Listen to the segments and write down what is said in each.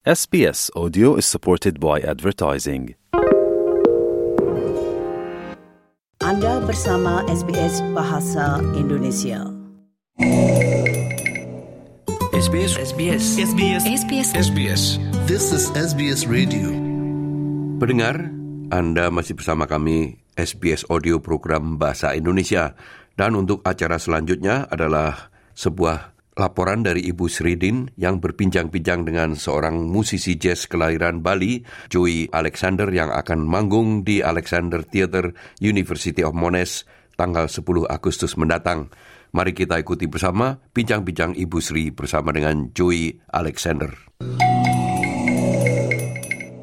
SBS Audio is supported by advertising. Anda bersama SBS Bahasa Indonesia. SBS SBS SBS SBS SBS This is SBS Radio. Pendengar, Anda masih bersama kami SBS Audio Program Bahasa Indonesia dan untuk acara selanjutnya adalah sebuah laporan dari Ibu Sridin yang berbincang-bincang dengan seorang musisi jazz kelahiran Bali, Joey Alexander yang akan manggung di Alexander Theatre University of Monash tanggal 10 Agustus mendatang. Mari kita ikuti bersama bincang-bincang Ibu Sri bersama dengan Joey Alexander.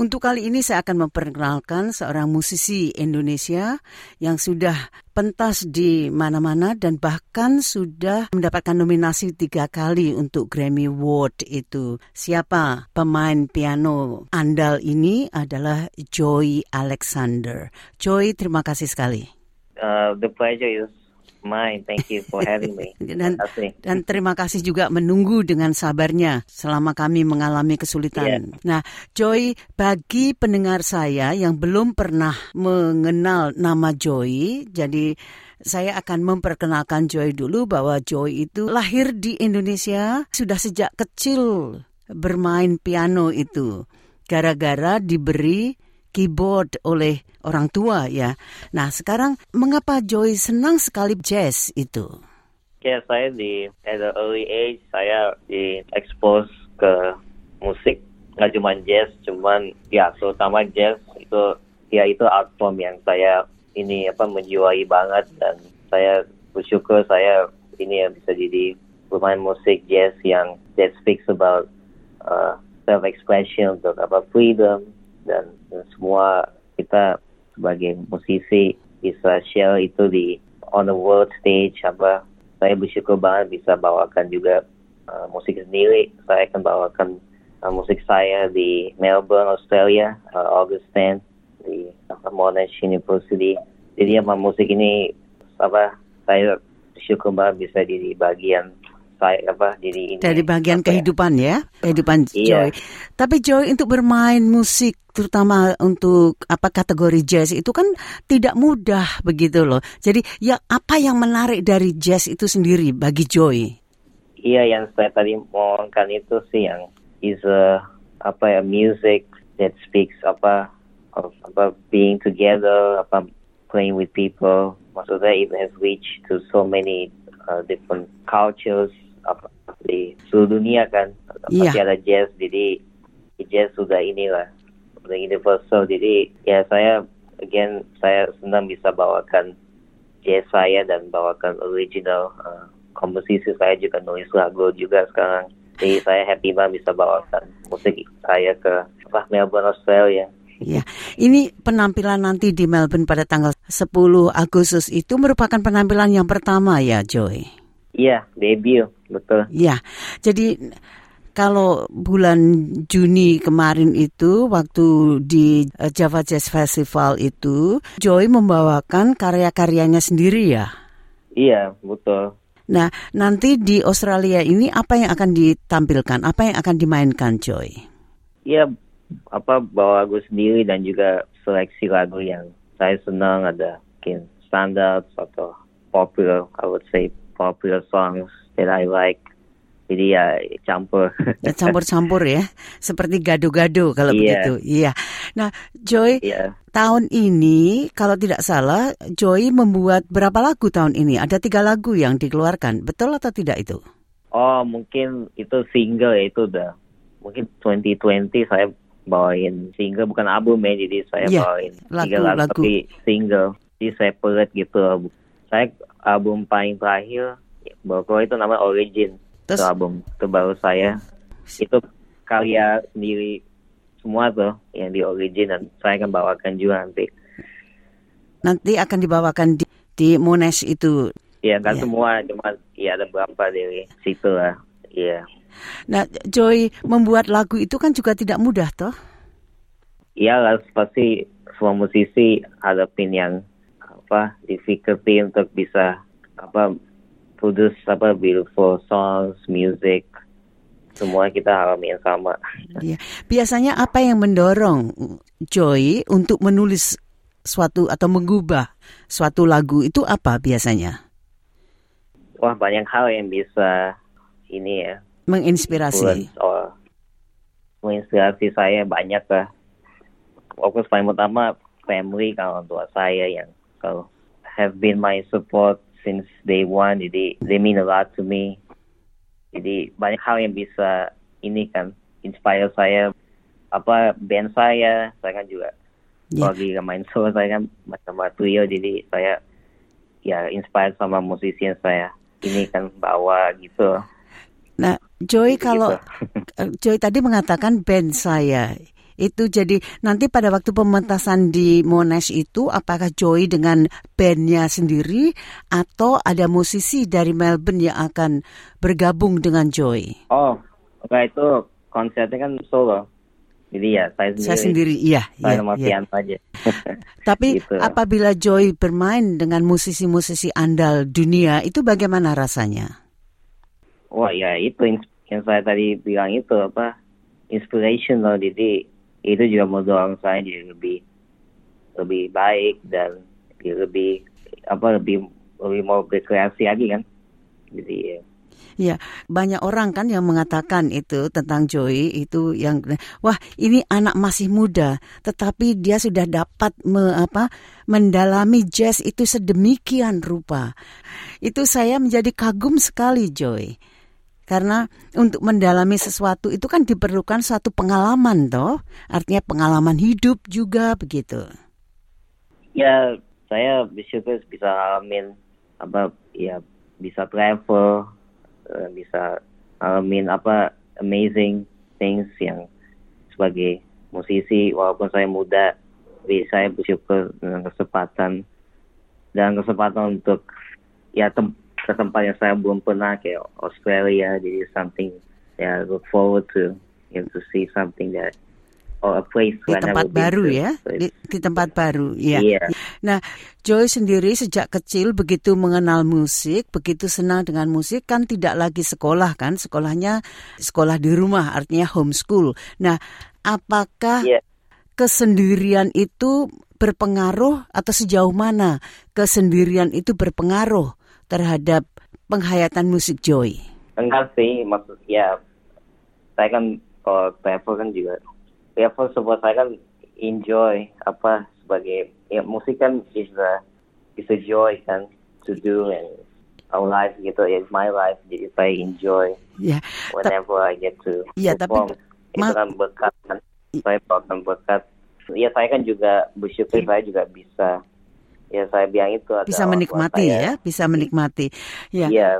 Untuk kali ini saya akan memperkenalkan seorang musisi Indonesia yang sudah pentas di mana-mana dan bahkan sudah mendapatkan nominasi tiga kali untuk Grammy Award itu. Siapa pemain piano andal ini adalah Joy Alexander. Joy, terima kasih sekali. Uh, the pleasure is mine. Thank you for having me. Dan, Terima dan terima kasih juga menunggu dengan sabarnya selama kami mengalami kesulitan. Nah, Joy, bagi pendengar saya yang belum pernah mengenal nama Joy, jadi saya akan memperkenalkan Joy dulu bahwa Joy itu lahir di Indonesia sudah sejak kecil bermain piano itu gara-gara diberi keyboard oleh orang tua ya. Nah sekarang mengapa Joy senang sekali jazz itu? Ya, saya di at the early age saya di expose ke musik nggak cuma jazz, cuman ya terutama jazz itu ya itu art form yang saya ini apa menjiwai banget dan saya bersyukur saya ini ya bisa jadi pemain musik jazz yang that speaks about uh, self expression untuk apa freedom dan, semua kita sebagai musisi bisa share itu di on the world stage apa saya bersyukur banget bisa bawakan juga uh, musik sendiri. Saya akan bawakan uh, musik saya di Melbourne Australia uh, August 10 di apa, Monash University. Jadi apa musik ini apa saya bersyukur banget bisa jadi bagian saya apa jadi ini Dari bagian apa ya, kehidupan ya, kehidupan Iya. Joy. Tapi Joy untuk bermain musik terutama untuk apa kategori jazz itu kan tidak mudah begitu loh. Jadi ya apa yang menarik dari jazz itu sendiri bagi Joy? Iya yang saya tadi ngomongkan itu sih yang is a apa ya music that speaks apa of apa being together apa playing with people maksudnya it has reached to so many uh, different cultures apa di seluruh dunia kan. Iya. pasti ada jazz jadi jazz sudah inilah sudah universal. Jadi ya saya again saya senang bisa bawakan jazz saya dan bawakan original uh, komposisi saya juga nulis lagu juga sekarang. Jadi saya happy banget bisa bawakan musik saya ke apa Melbourne Australia. Ya, ini penampilan nanti di Melbourne pada tanggal 10 Agustus itu merupakan penampilan yang pertama ya, Joy. iya debut betul Ya, jadi kalau bulan Juni kemarin itu waktu di eh, Java Jazz Festival itu Joy membawakan karya-karyanya sendiri ya. iya betul Nah, nanti di Australia ini apa yang akan ditampilkan? Apa yang akan dimainkan Joy? Iya, apa bawa lagu sendiri dan juga seleksi lagu yang saya senang ada mungkin standard atau popular, I would say popular songs that I like. Jadi ya campur. Ya, Campur-campur ya, seperti gado-gado kalau Iya. begitu. Iya. Nah, Joy, Iya, tahun ini kalau tidak salah Joy membuat berapa lagu tahun ini? Ada tiga lagu yang dikeluarkan, betul atau tidak itu? oh mungkin itu single ya itu udah mungkin 2020 saya bawain single bukan album ya jadi saya Iya, bawain lagu- tiga lagu, lagu. tapi single jadi separate gitu saya album paling terakhir keluar itu namanya Origin Terus? itu album terbaru saya itu karya sendiri semua tuh yang di Origin dan saya akan bawakan juga nanti Nanti akan dibawakan di, di Monash itu. ya nggak Iya. semua cuma ya ada beberapa dari situ lah iya Nah, Joy membuat lagu itu kan juga tidak mudah toh? Iya lah pasti semua musisi hadapin yang apa difficulty untuk bisa apa produce apa beautiful songs, music. semua kita alami yang sama. Iya. Biasanya apa yang mendorong Joy untuk menulis suatu atau mengubah suatu lagu itu apa biasanya? Wah banyak hal yang bisa ini ya Menginspirasi. or menginspirasi saya banyak lah. Fokus paling utama family kalau tua saya yang kalau have been my support since day one. Jadi they mean a lot to me. Jadi banyak hal yang bisa ini kan inspire saya. Apa band saya, saya kan juga Ya. lagi main solo saya kan sama trio jadi saya ya inspired sama musisi yang saya ini kan bawa gitu. Nah, Joy kalau eh, Joy tadi mengatakan band saya itu jadi nanti pada waktu pementasan di Monash itu apakah Joy dengan bandnya sendiri atau ada musisi dari Melbourne yang akan bergabung dengan Joy? Oh, enggak itu konsernya kan solo. Jadi ya saya sendiri. Saya sendiri, iya, Saya iya, sama iya. piano aja. Tapi Gitu. apabila Joy bermain dengan musisi-musisi andal dunia itu bagaimana rasanya? Wah ya itu yang saya tadi bilang itu apa inspiration loh. Jadi itu juga mendorong saya jadi lebih lebih baik dan lebih apa lebih lebih mau berkreasi lagi kan. Jadi ya. Ya, banyak orang kan yang mengatakan itu tentang Joy itu yang wah ini anak masih muda tetapi dia sudah dapat me, apa mendalami jazz itu sedemikian rupa. Itu saya menjadi kagum sekali Joy. Karena untuk mendalami sesuatu itu kan diperlukan suatu pengalaman toh. Artinya pengalaman hidup juga begitu. ya saya bersyukur bisa alamin apa ya bisa travel eh, bisa alamin apa amazing things yang sebagai musisi walaupun saya muda tapi saya bersyukur dengan kesempatan dan kesempatan untuk ya tem ke tempat yang saya belum pernah kayak Australia jadi something ya look forward to you know, to see something that or a place Di where I tempat baru to. ya, So di, di tempat baru ya. Iya. Nah, Joy sendiri sejak kecil begitu mengenal musik, begitu senang dengan musik kan tidak lagi sekolah kan, sekolahnya sekolah di rumah artinya homeschool. Nah, apakah Iya. kesendirian itu berpengaruh atau sejauh mana kesendirian itu berpengaruh terhadap penghayatan musik Joy? Enggak sih, maksud ya saya kan kalau travel kan juga travel sebuah saya kan enjoy apa sebagai ya musik kan is a is a joy kan to do and our life gitu ya it's my life jadi saya enjoy Ya, whenever I get to tapi- perform itu ma- kan berkat kan saya bawakan berkat ya saya kan juga bersyukur saya juga bisa ya saya bilang itu bisa menikmati ya, bisa menikmati. Ya, Iya,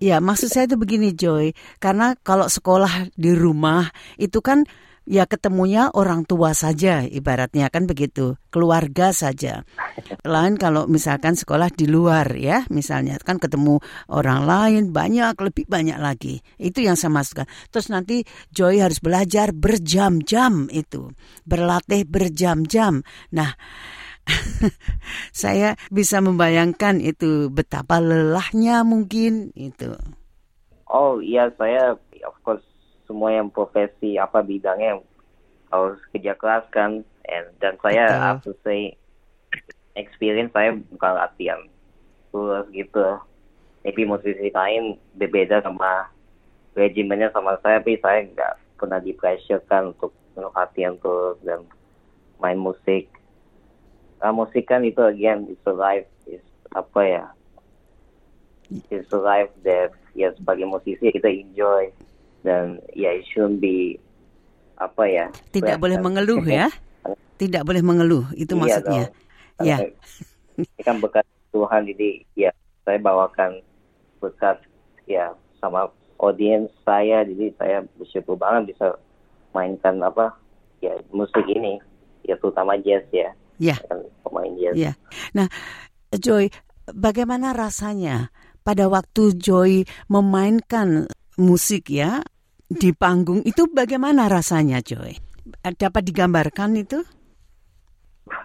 Ya, maksud saya itu begini Joy, karena kalau sekolah di rumah itu kan ya ketemunya orang tua saja ibaratnya kan begitu, keluarga saja. Lain kalau misalkan sekolah di luar ya, misalnya kan ketemu orang lain banyak lebih banyak lagi. Itu yang saya maksudkan. Terus nanti Joy harus belajar berjam-jam itu, berlatih berjam-jam. Nah, saya bisa membayangkan itu betapa lelahnya mungkin itu. Oh iya saya of course semua yang profesi apa bidangnya harus kerja keras kan and dan saya Betul. have to say experience saya bukan latihan terus gitu. Tapi musisi lain berbeda sama regimennya sama saya tapi saya nggak pernah di pressure kan untuk untuk latihan terus dan main musik. Nah, musik kan itu again it's a life is apa ya it's a life that ya sebagai musisi kita enjoy dan ya it shouldn't be apa ya Tidak boleh mengeluh ya. Tidak boleh mengeluh, itu Iya maksudnya. dong. Ya. Ini kan berkat Tuhan jadi ya saya bawakan berkat ya sama audiens saya jadi saya bersyukur banget bisa mainkan apa ya musik ini ya terutama jazz ya Ya. kan pemain jazz Ya. Nah, Joy, bagaimana rasanya pada waktu Joy memainkan musik ya di panggung itu bagaimana rasanya Joy? Dapat digambarkan itu?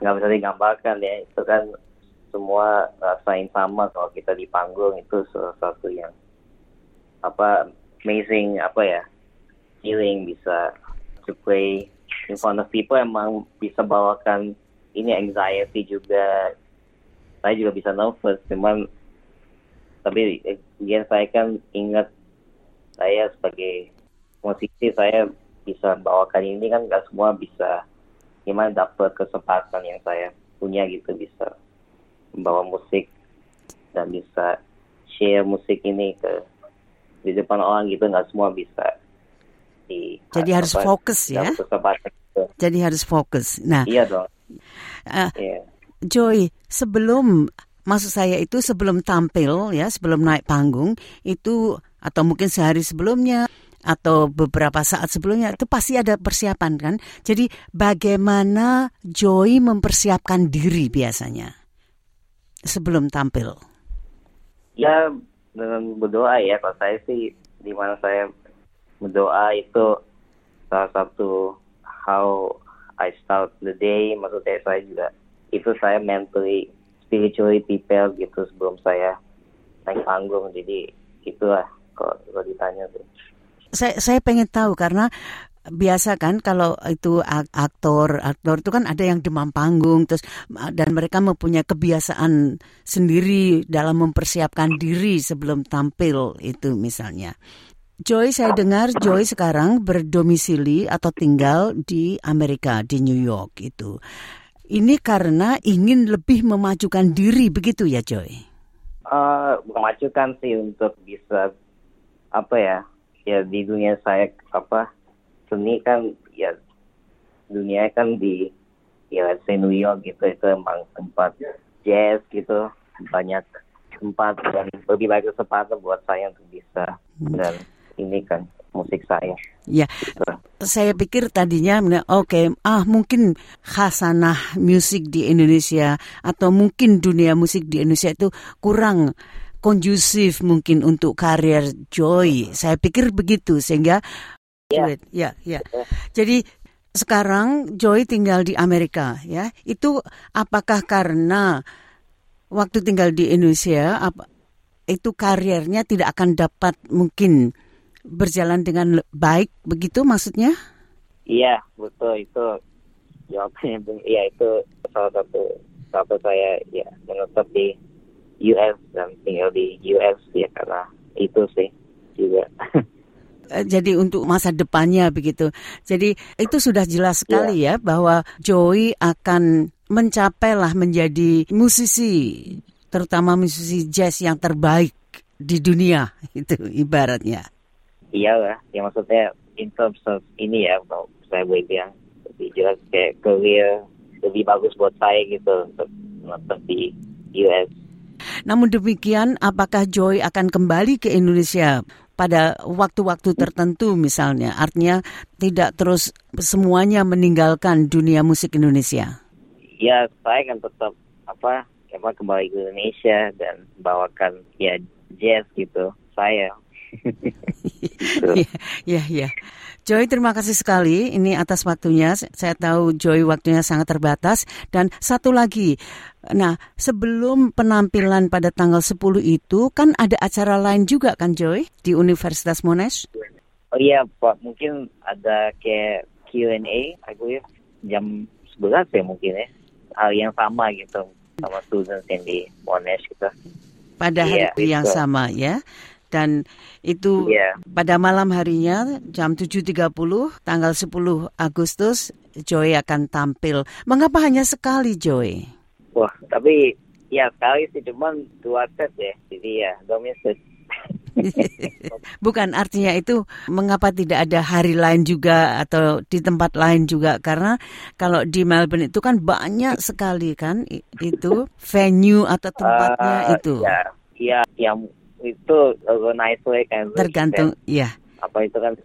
nggak bisa digambarkan ya itu kan semua rasain sama kalau kita di panggung itu satu yang apa amazing apa ya feeling, bisa to play in front of people emang bisa bawakan ini anxiety juga. Saya juga bisa nervous, cuman tapi again saya kan ingat saya sebagai musisi saya bisa bawakan ini kan gak semua bisa gimana dapat kesempatan yang saya punya gitu bisa membawa musik dan bisa share musik ini ke di depan orang gitu nggak semua bisa di Jadi harus apa, fokus ya. kesempatan gitu. Jadi harus fokus. Nah, iya dong eh, iya Joy, sebelum maksud saya itu sebelum tampil ya, sebelum naik panggung itu atau mungkin sehari sebelumnya atau beberapa saat sebelumnya itu pasti ada persiapan kan. Jadi bagaimana Joy mempersiapkan diri biasanya sebelum tampil? ya dengan berdoa ya kalau saya sih di mana saya berdoa itu salah satu how I start the day maksudnya saya juga itu saya mentally spiritually prepared gitu sebelum saya naik panggung jadi itulah kalau, kalau ditanya tuh Saya saya pengen tahu karena biasa kan kalau itu ak- aktor aktor itu kan ada yang demam panggung terus dan mereka mempunyai kebiasaan sendiri dalam mempersiapkan diri sebelum tampil itu misalnya. Joy saya dengar Joy sekarang berdomisili atau tinggal di Amerika di New York itu. Ini karena ingin lebih memajukan diri begitu ya Joy. Eh, memajukan sih untuk bisa apa ya ya di dunia saya apa seni kan ya dunia kan di ya let's say New York gitu itu emang tempat jazz gitu banyak tempat dan lebih banyak kesempatan buat saya untuk bisa dan ini kan musik saya Ya, gitu. saya pikir tadinya nah, oke ah mungkin khasanah musik di Indonesia atau mungkin dunia musik di Indonesia itu kurang kondusif mungkin untuk karir Joy. Saya pikir begitu sehingga Ya. Wait, ya ya. Jadi sekarang Joy tinggal di Amerika ya. Itu apakah karena waktu tinggal di Indonesia apa itu karirnya tidak akan dapat mungkin berjalan dengan baik begitu maksudnya? Iya betul itu jawabannya Bung. Iya itu salah satu salah satu saya ya menetap di US dan tinggal di US ya karena itu sih juga. Eh, Jadi untuk masa depannya begitu. Jadi itu sudah jelas sekali ya bahwa Joey akan mencapailah menjadi musisi terutama musisi jazz yang terbaik di dunia itu ibaratnya. Iya lah, ya maksudnya in terms of ini ya kalau saya boleh bilang lebih jelas kayak career lebih bagus buat saya gitu untuk menetap di US. Namun demikian, apakah Joy akan kembali ke Indonesia pada waktu-waktu tertentu misalnya? Artinya tidak terus semuanya meninggalkan dunia musik Indonesia. Ya saya kan tetap apa apa kembali ke Indonesia dan bawakan ya jazz gitu saya. Gitu. Ya, ya, ya. Joy, terima kasih sekali ini atas waktunya. Saya tahu Joy waktunya sangat terbatas. Dan satu lagi, nah sebelum penampilan pada tanggal 10 itu kan ada acara lain juga kan Joy di Universitas Monash? Oh iya, Pak, mungkin ada kayak Q&A, I believe, jam 11 ya mungkin ya. Hal yang sama gitu, sama students yang di Monash gitu. Pada hari Iya, yang sama ya. Dan itu Iya. pada malam harinya jam 7.30 tanggal 10 Agustus Joy akan tampil. Mengapa hanya sekali Joy? Wah, tapi ya sekali sih, cuman dua set ya. Jadi ya, it. Bukan artinya itu mengapa tidak ada hari lain juga atau di tempat lain juga karena kalau di Melbourne itu kan banyak sekali kan itu venue atau tempatnya Eh, itu Ya, ya, yang itu organized kan. tergantung ya Apa itu kan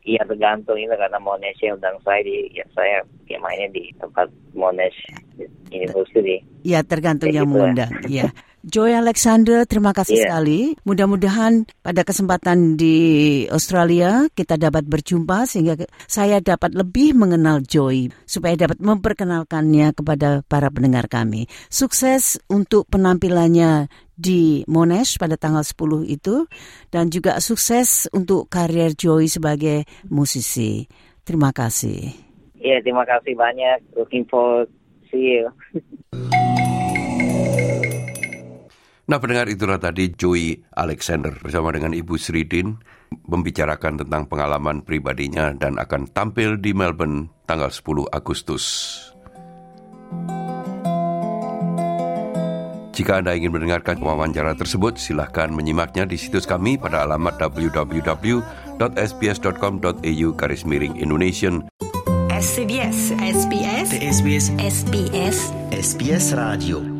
Iya tergantung ini karena Monash yang undang saya di ya saya ya mainnya di tempat Monash University. ya tergantung Kayak yang gitu ya. mengundang ya Joy Alexander, terima kasih Iya. sekali. Mudah-mudahan pada kesempatan di Australia kita dapat berjumpa sehingga saya dapat lebih mengenal Joy supaya dapat memperkenalkannya kepada para pendengar kami. Sukses untuk penampilannya di Monash pada tanggal 10 itu dan juga sukses untuk karier Joy sebagai musisi. Terima kasih. Iya, terima kasih banyak. Looking forward see you. Nah pendengar itulah tadi Joey Alexander bersama dengan Ibu Sridin membicarakan tentang pengalaman pribadinya dan akan tampil di Melbourne tanggal 10 Agustus. Jika Anda ingin mendengarkan wawancara tersebut, silahkan menyimaknya di situs kami pada alamat www.sbs.com.au garis miring Indonesian. SBS SBS SBS SBS SBS Radio